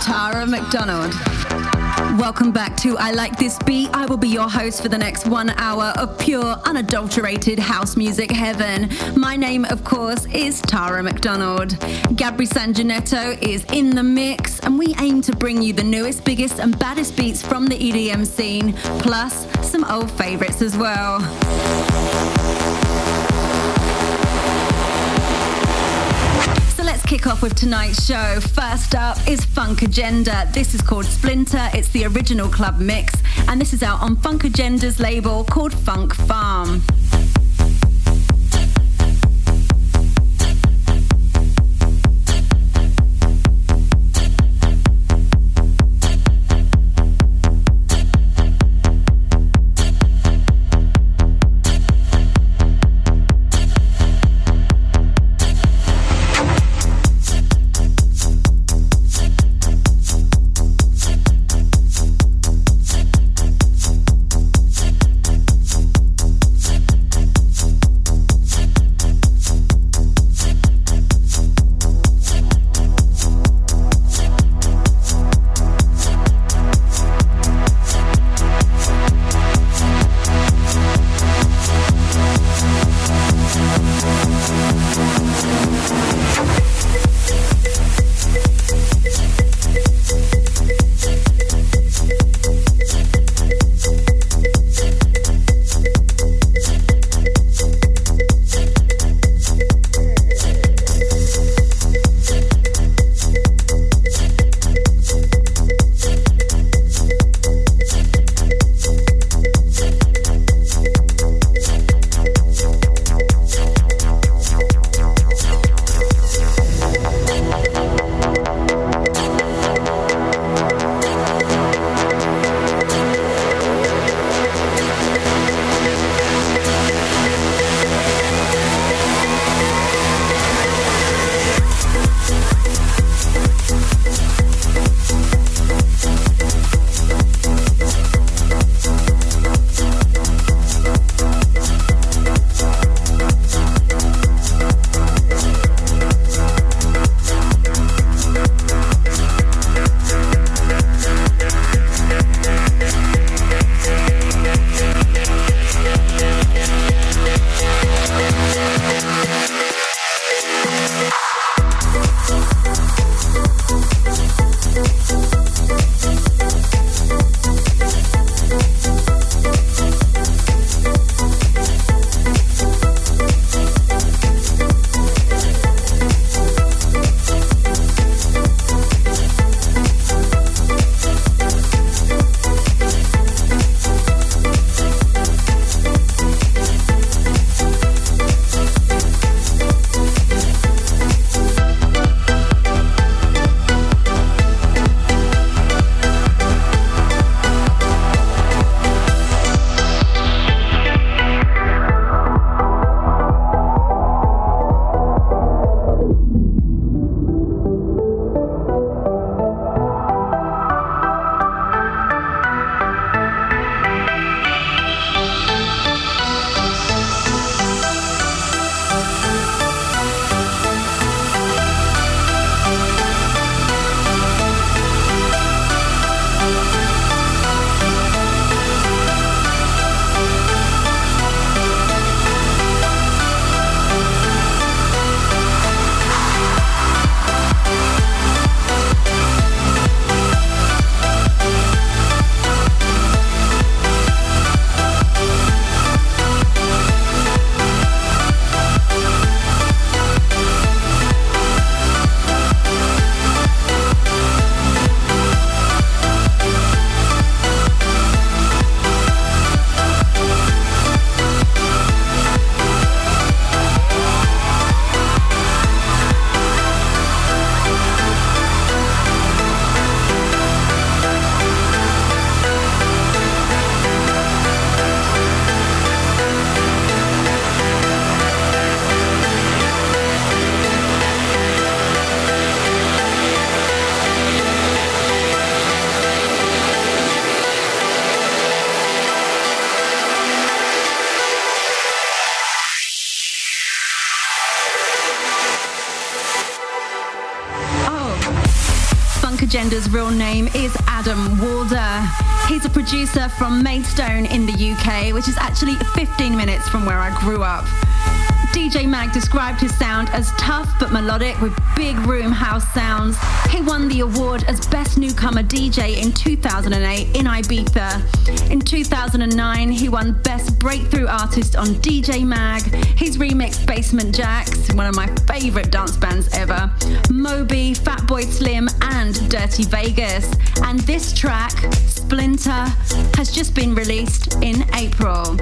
Tara McDonald. Welcome back to I Like This Beat. I will be your host for the next one hour of pure, unadulterated house music heaven. My name, of course, is Tara McDonald. Gabri Sangineto is in the mix, and we aim to bring you the newest, biggest, and baddest beats from the EDM scene, plus some old favorites as well. Let's kick off with tonight's show. First up is Funk Agenda. This is called Splinter. It's the original club mix, and this is out on Funk Agenda's label called Funk Farm. Producer from Maidstone in the UK, which is actually 15 minutes from where I grew up. DJ Mag described his sound as tough but melodic with big room house sounds. He won the award as Best Newcomer DJ in 2008 in Ibiza. In 2009, he won Best Breakthrough Artist on DJ Mag. He's remixed Basement Jaxx, one of my favorite dance bands ever, Moby, Fatboy Slim, and Dirty Vegas. And this track, Splinter, has just been released in April.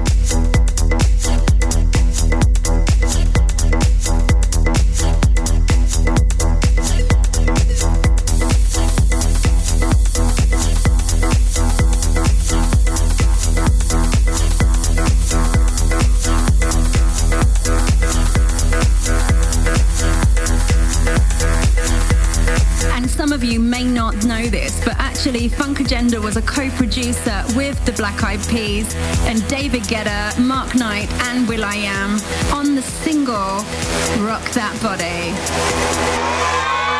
Actually, Funk Agenda was a co-producer with the Black Eyed Peas and David Guetta, Mark Knight and will.i.am on the single Rock That Body.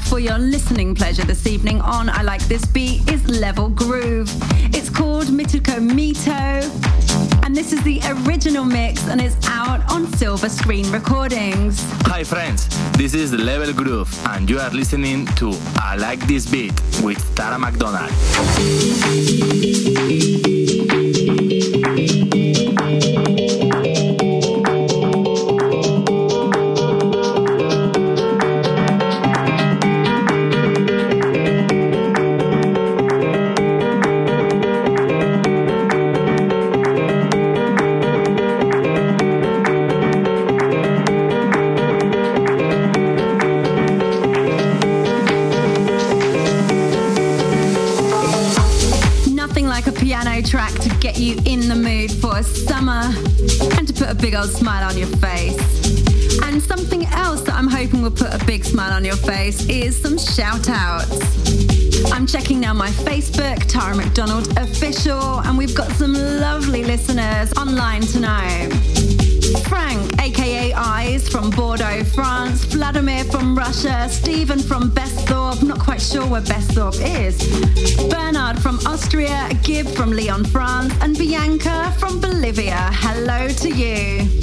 For your listening pleasure this evening on I Like This Beat is Level Groove. It's called Mituko Mito, and this is the original mix and it's out on Silver Screen Recordings. Hi, friends, this is Level Groove, and you are listening to I Like This Beat with Tara McDonald. McDonald Official, and we've got some lovely listeners online tonight. Frank, aka Eyes from Bordeaux, France, Vladimir from Russia, Stephen from Besthorpe, not quite sure where Besthorpe is, Bernard from Austria, Gib from Lyon, France, and Bianca from Bolivia. Hello to you.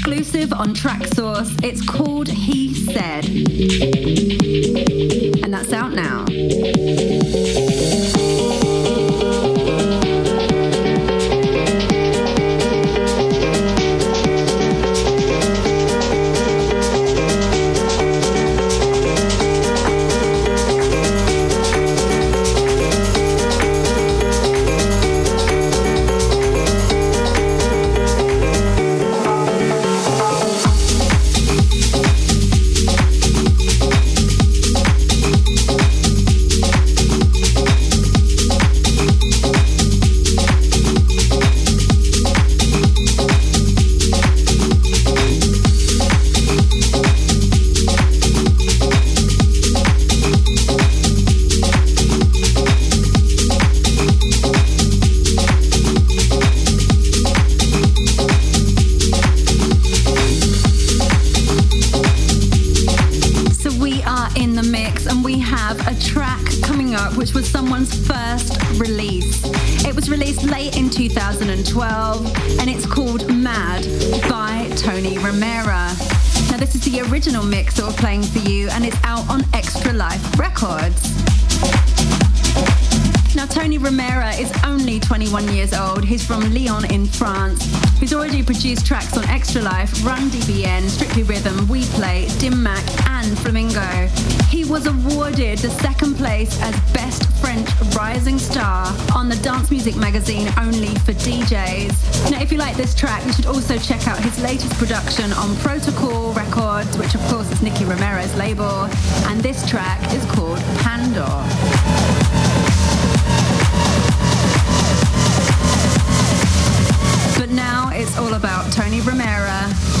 Exclusive on Traxsource. It's called He first release. It was released late in 2012 and it's called Mad by Tony Romera. Now, this is the original mix that we're playing for you and it's out on Extra Life Records from Lyon in France, He's already produced tracks on Extra Life, Run DBN, Strictly Rhythm, We Play, Dim Mak, and Flamingo. He was awarded the second place as Best French Rising Star on the Dance Music magazine only for DJs. Now, if you like this track, you should also check out his latest production on Protocol Records, which of course is Nicky Romero's label, and this track is called Pandor. Now it's all about Tony Romera,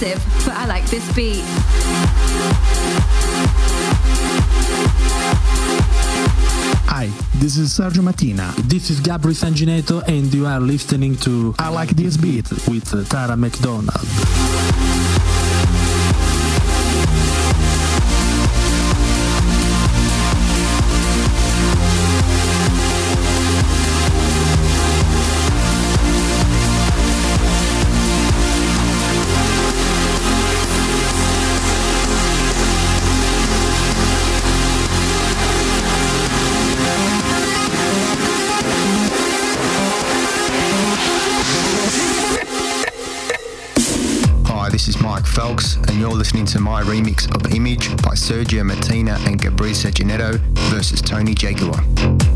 exclusive for I Like This Beat. Hi, this is Sergio Mattina. This is Gabri Sangineto, and you are listening to I Like This Beat with Tara McDonald. My remix of Image by Sergio Mattina and Gabriele Ginetto versus Tony Jaguar.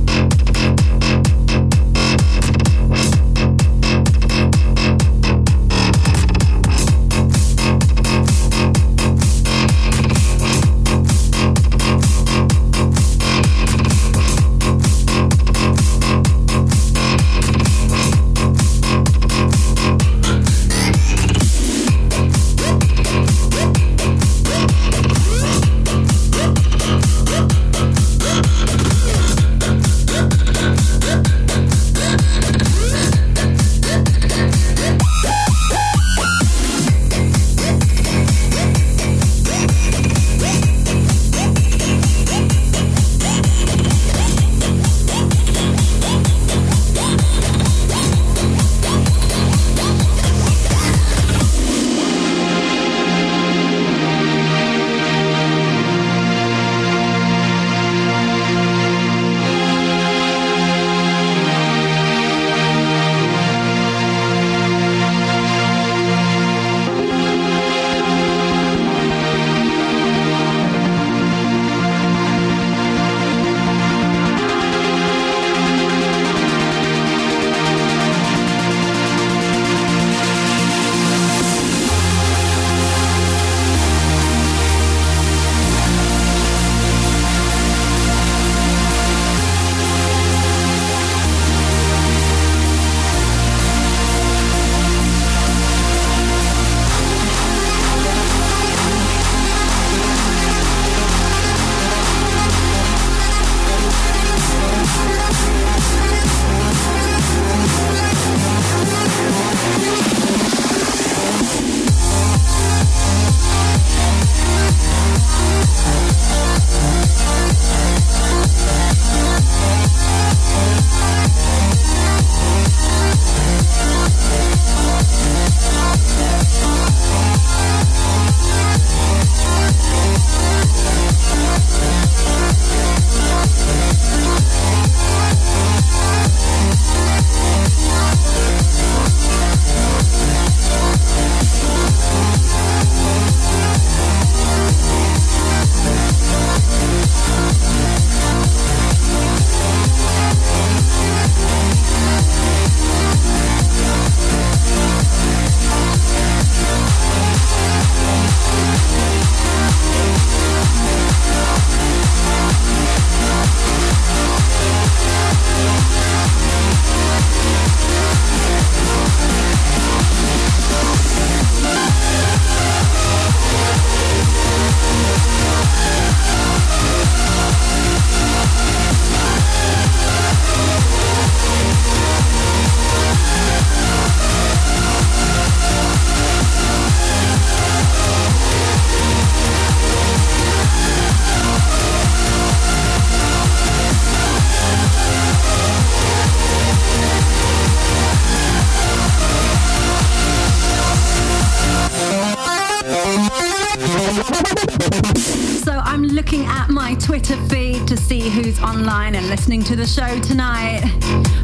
Online and listening to the show tonight.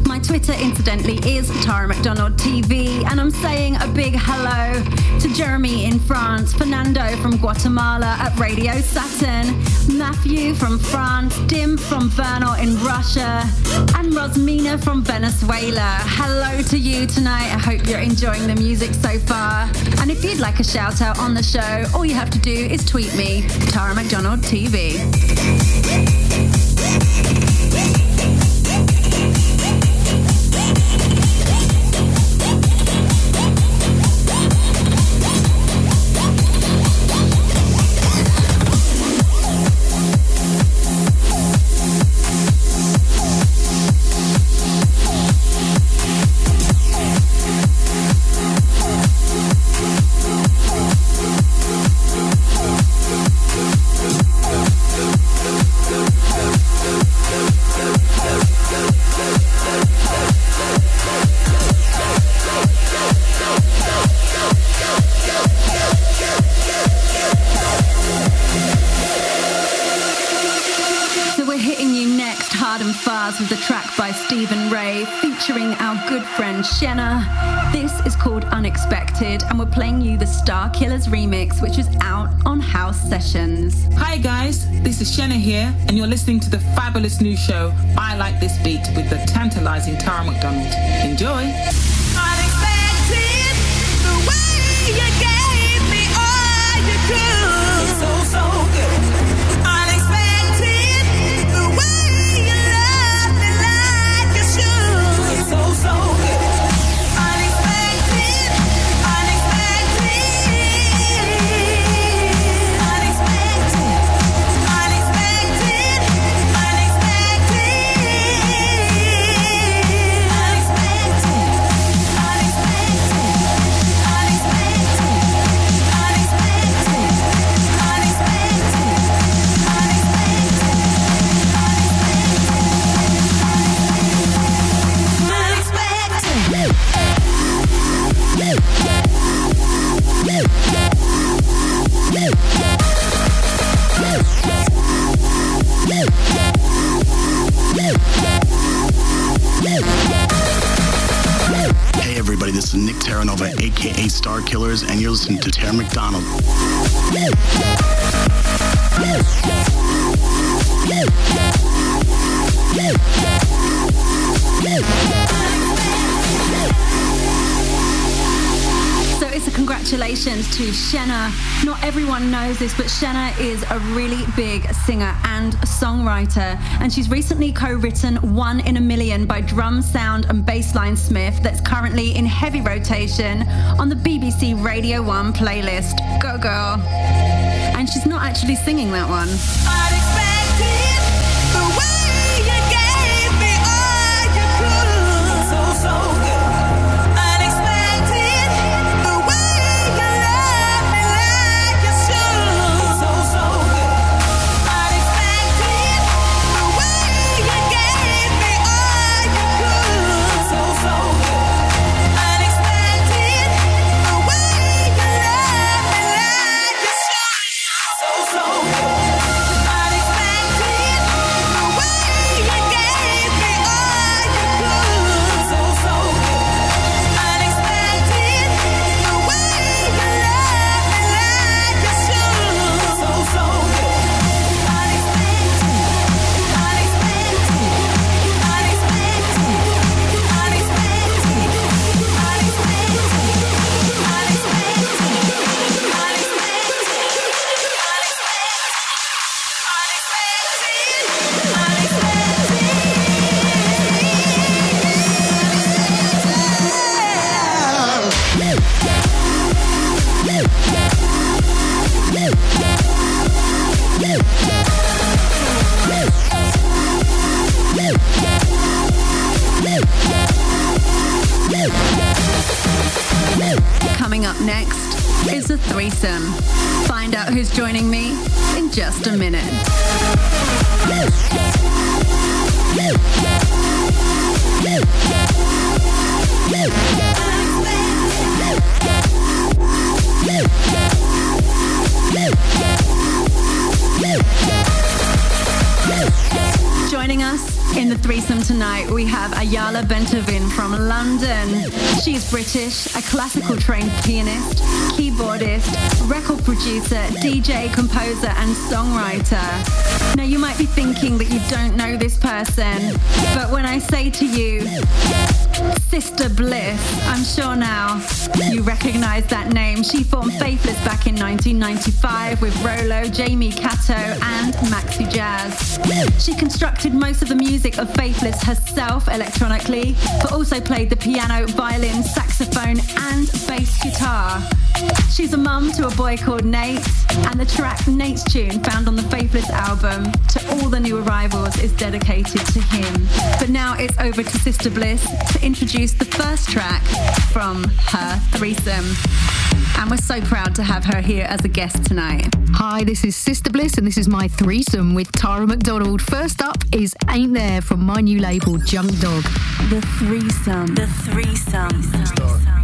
My Twitter, incidentally, is Tara McDonald TV, and I'm saying a big hello to Jeremy in France, Fernando from Guatemala at Radio Saturn, Matthew from France, Dim from Vernal in Russia, and Rosmina from Venezuela. Hello to you tonight. I hope you're enjoying the music so far. And if you'd like a shout out on the show, all you have to do is tweet me, Tara McDonald TV. Starkillers remix, which is out on House Sessions. Hi, guys, this is Shena here, and you're listening to the fabulous new show, I Like This Beat, with the tantalizing Tara McDonald. Enjoy. Unexpected, the way is Nick Terranova, aka Starkillers, and you're listening to Tara McDonald. Congratulations to Shena. Not everyone knows this, but Shena is a really big singer and songwriter. And she's recently co written One in a Million by Drum Sound and Bassline Smith, that's currently in heavy rotation on the BBC Radio 1 playlist. Go, girl. And she's not actually singing that one. British, but when I say to you, Sister Bliss, I'm sure now you recognize that name. She formed Faithless back in 1995 with Rollo, Jamie Catto, and Maxi Jazz. She constructed most of the music of Faithless herself electronically, but also played the piano, violin, saxophone, and bass guitar. She's a mum to a boy called Nate, and the track Nate's Tune, found on the Faithless album, to all the new arrivals, is dedicated to him. But now it's over to Sister Bliss to introduce the first track from her threesome. And we're so proud to have her here as a guest tonight. Hi, this is Sister Bliss, and this is my threesome with Tara McDonald. First up is Ain't There from my new label, Junk Dog. The threesome. The threesome. Sister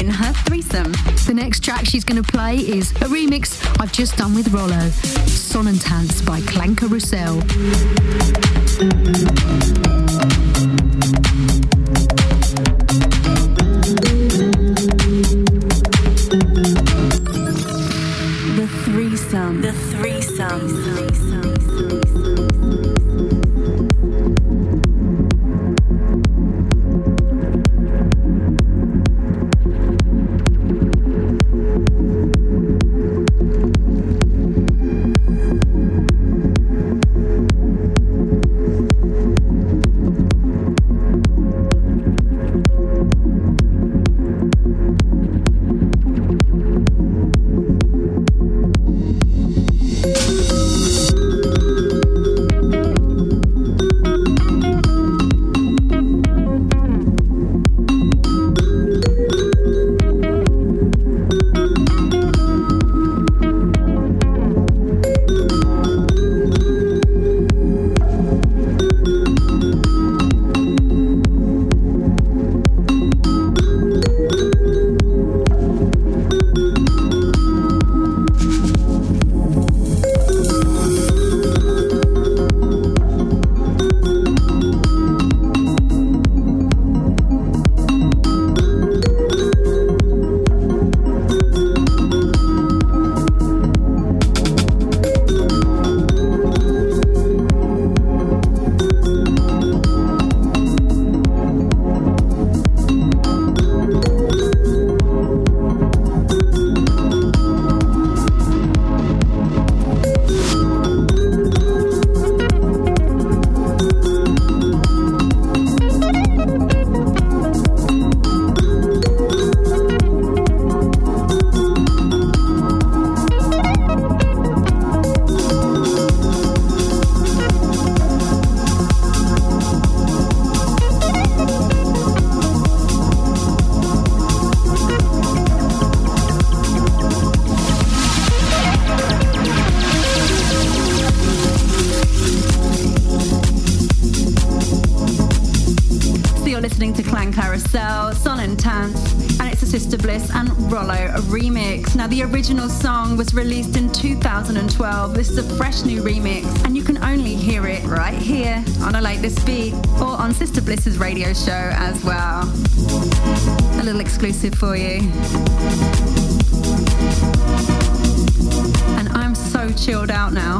in her threesome. The next track she's going to play is a remix I've just done with Rollo Sonantance by Clanker Roussel. The threesome. The threesome. The original song was released in 2012. This is a fresh new remix, and you can only hear it right here on I Like This Beat or on Sister Bliss's radio show as well. A little exclusive for you. And I'm so chilled out now.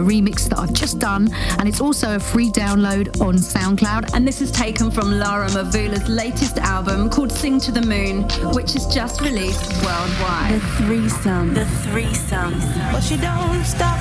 Remix that I've just done. And it's also a free download on SoundCloud. And this is taken from Laura Mvula's latest album called Sing to the Moon, which is just released worldwide. The threesome. The threesome. But she don't stop.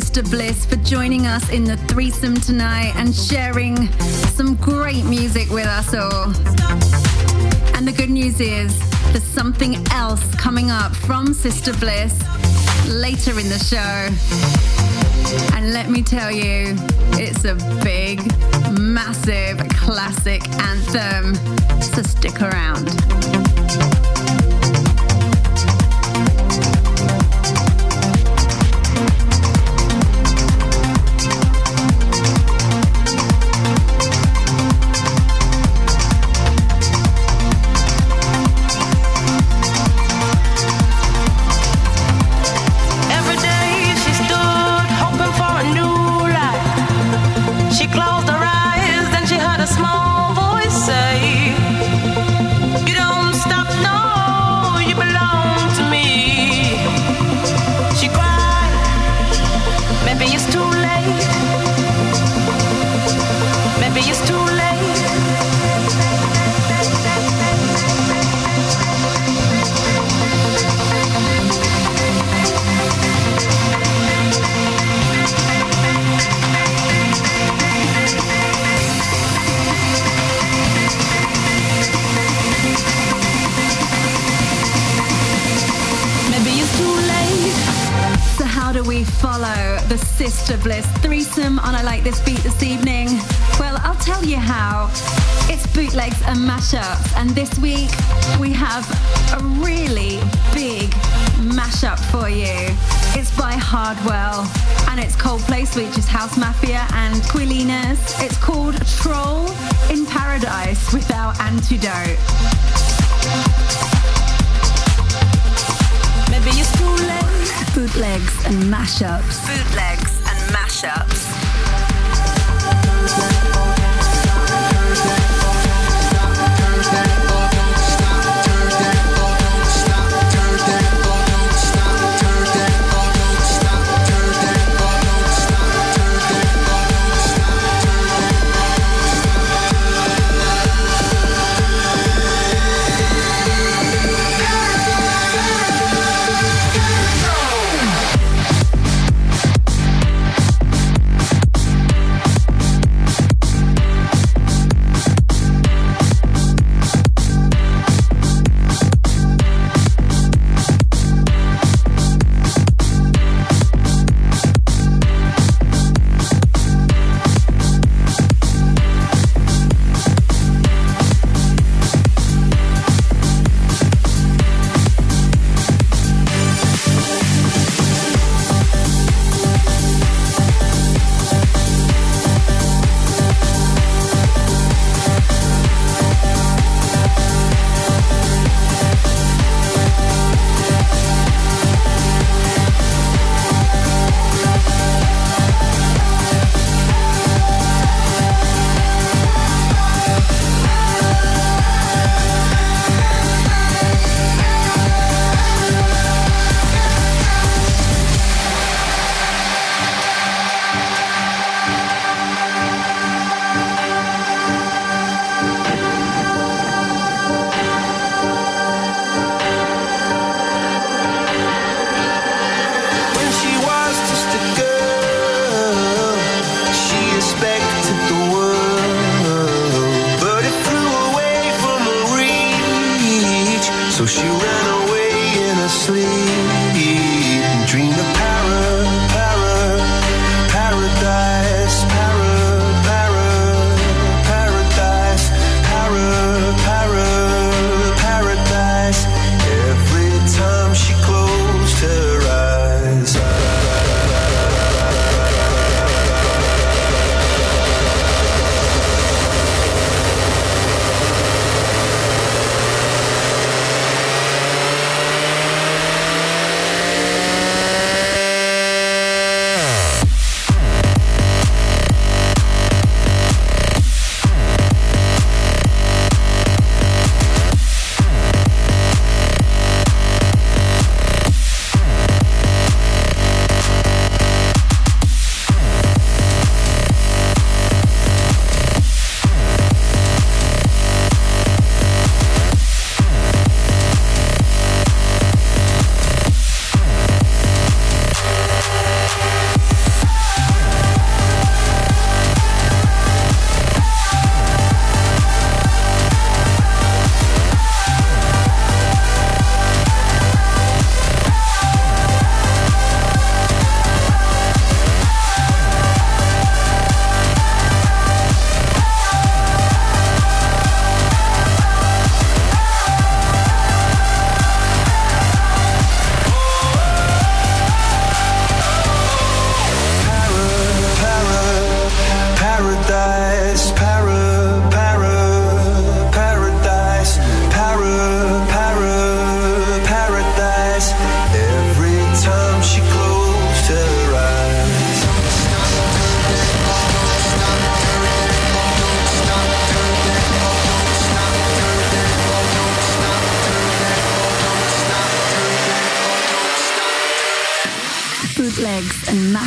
Sister Bliss for joining us in the threesome tonight and sharing some great music with us all. And the good news is there's something else coming up from Sister Bliss later in the show. And let me tell you, it's a big, massive classic anthem. So stick around. This Beat this evening? Well, I'll tell you how. It's bootlegs and mashups, and this week we have a really big mashup for you. It's by Hardwell, and it's Coldplay features House Mafia and Quillinas. It's called Troll in Paradise without Antidote. Maybe it's too late bootlegs and mashups. Bootlegs and mashups.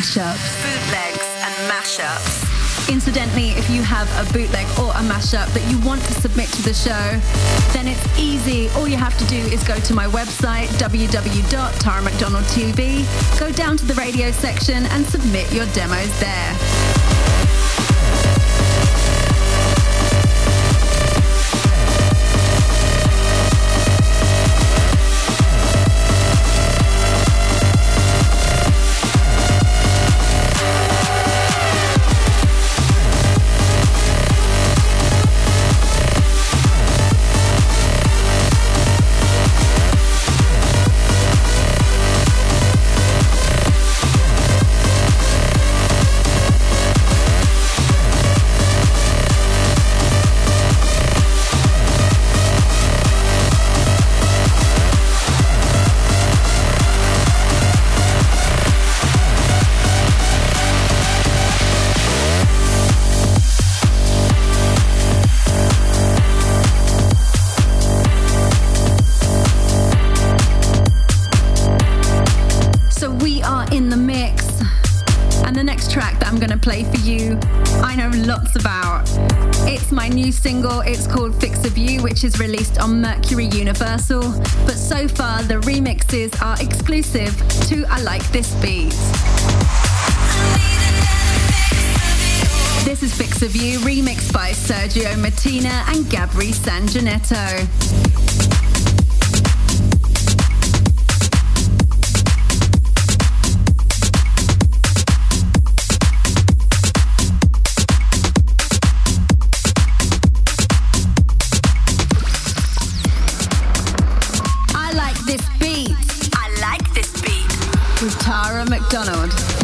Mashups. Bootlegs and mashups. Incidentally, if you have a bootleg or a mashup that you want to submit to the show, then it's easy. All you have to do is go to my website, www.taramcdonaldtv, go down to the radio section and submit your demos there. On Mercury Universal. But so far, the remixes are exclusive to I Like This Beat. This is Fix of You, remixed by Sergio Mattina and Gabri Sangineto. Tara McDonald.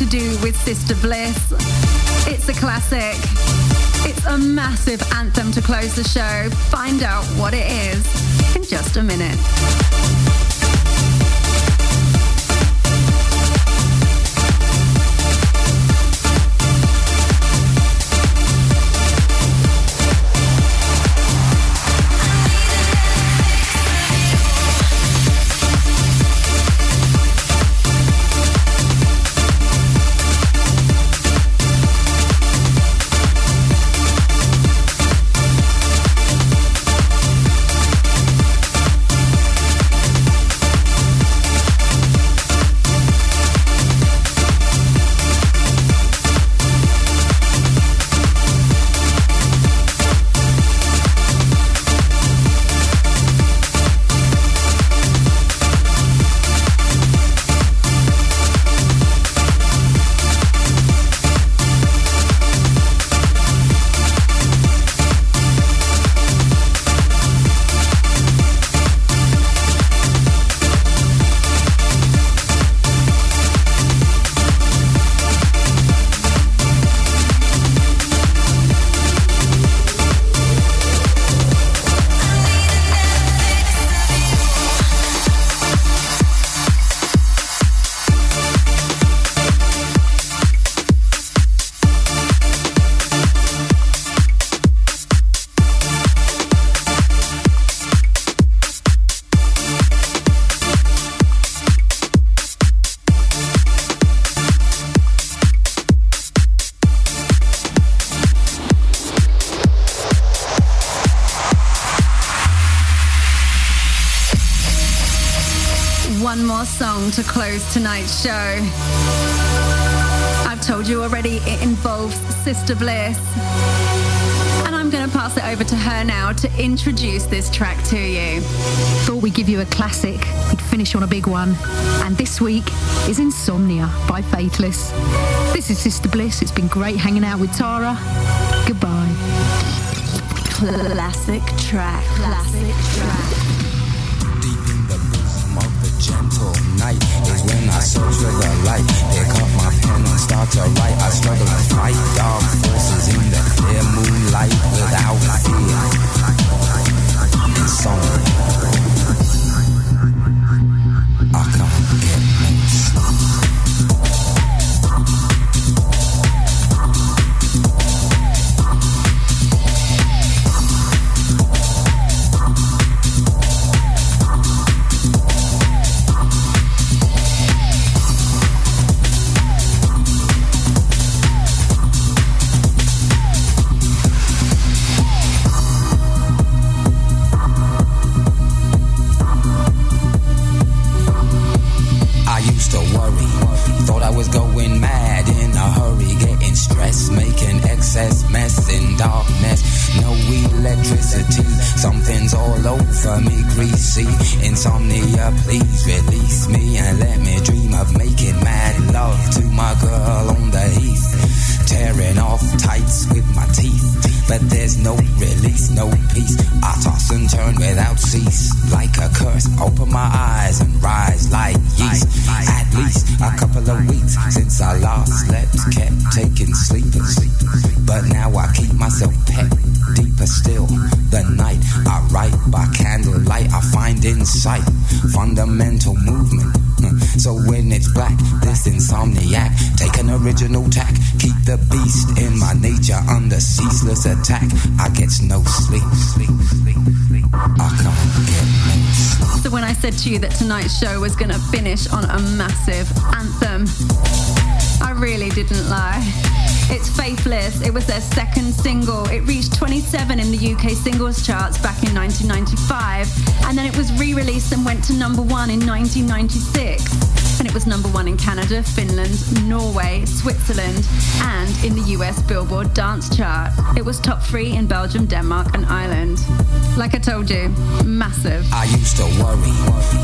To do tonight's show. I've told you already it involves Sister Bliss. And I'm going to pass it over to her now to introduce this track to you. Thought we'd give you a classic. We'd finish on a big one. And this week is Insomnia by Faithless. This is Sister Bliss. It's been great hanging out with Tara. Goodbye. Classic track. Classic track. Night is when I search for the light. Pick up my pen and start to write. I struggle to fight dark forces in the clear moonlight without fear. Insomnia. attack. When I said to you that tonight's show was going to finish on a massive anthem, I really didn't lie. It's Faithless. It was their second single. It reached 27 in the UK singles charts back in 1995, and then it was re-released and went to number one in 1996. And it was number one in Canada, Finland, Norway, Switzerland, and in the US Billboard Dance Chart. It was top three in Belgium, Denmark, and Ireland. Like I told you, massive. I used to worry,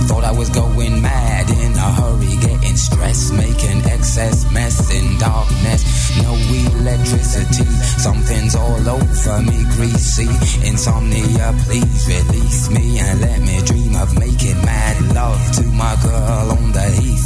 thought I was going mad in a hurry, getting stressed, making excess mess in darkness. No electricity, something's all over me, greasy. Insomnia, please release me and let me dream of making mad love to my girl on the heath.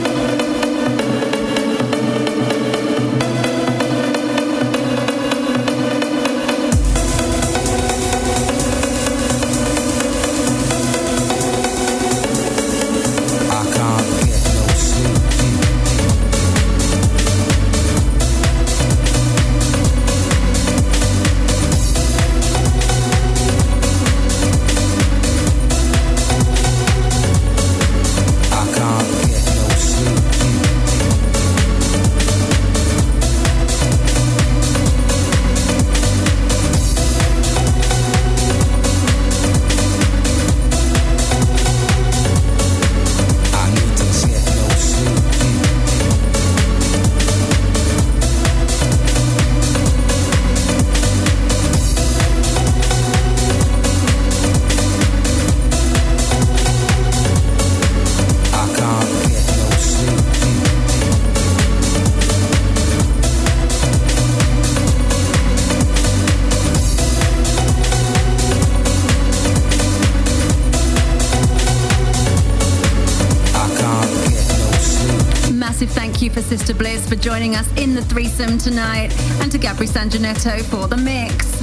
threesome tonight, and to Gabri Sangineto for the mix.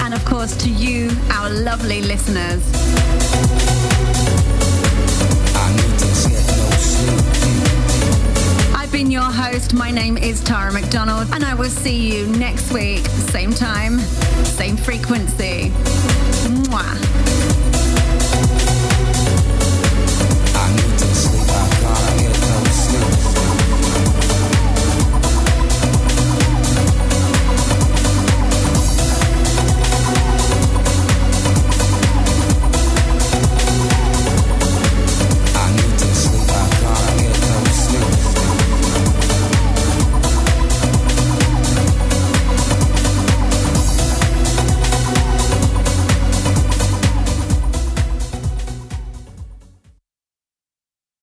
And of course, to you, our lovely listeners. I've been your host. My name is Tara McDonald, and I will see you next week, same time, same frequency. Mwah.